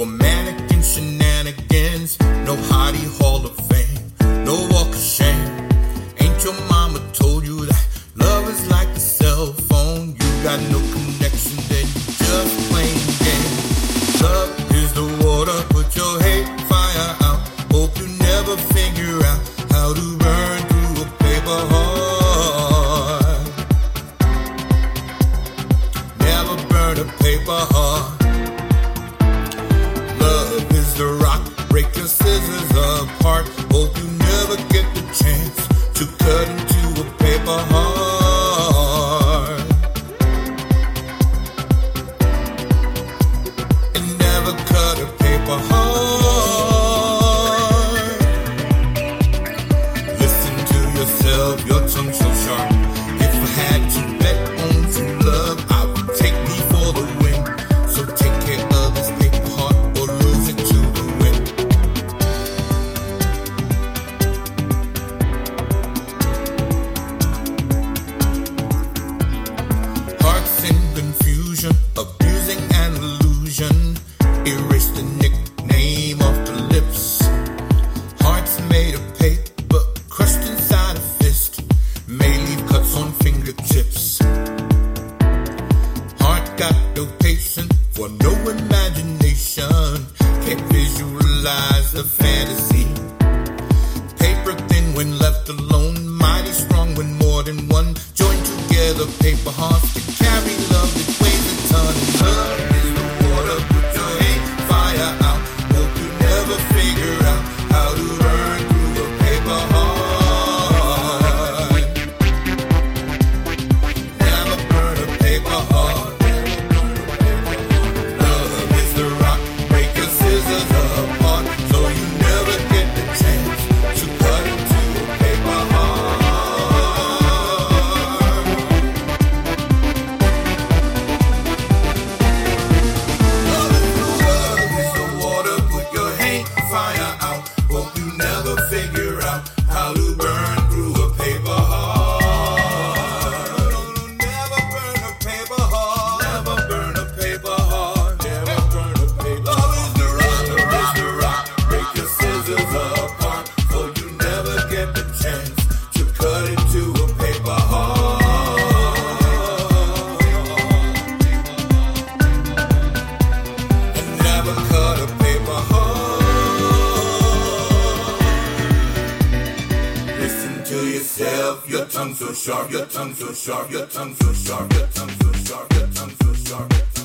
For mannequin shenanigans, no hottie hall of fame, no walk of shame. Ain't your mama told you that love is like a cell phone? You got no connection, then you just A home. lies. tongue so sharp, your tongue so sharp, your tongue so sharp, your tongue so sharp, your tongue so sharp.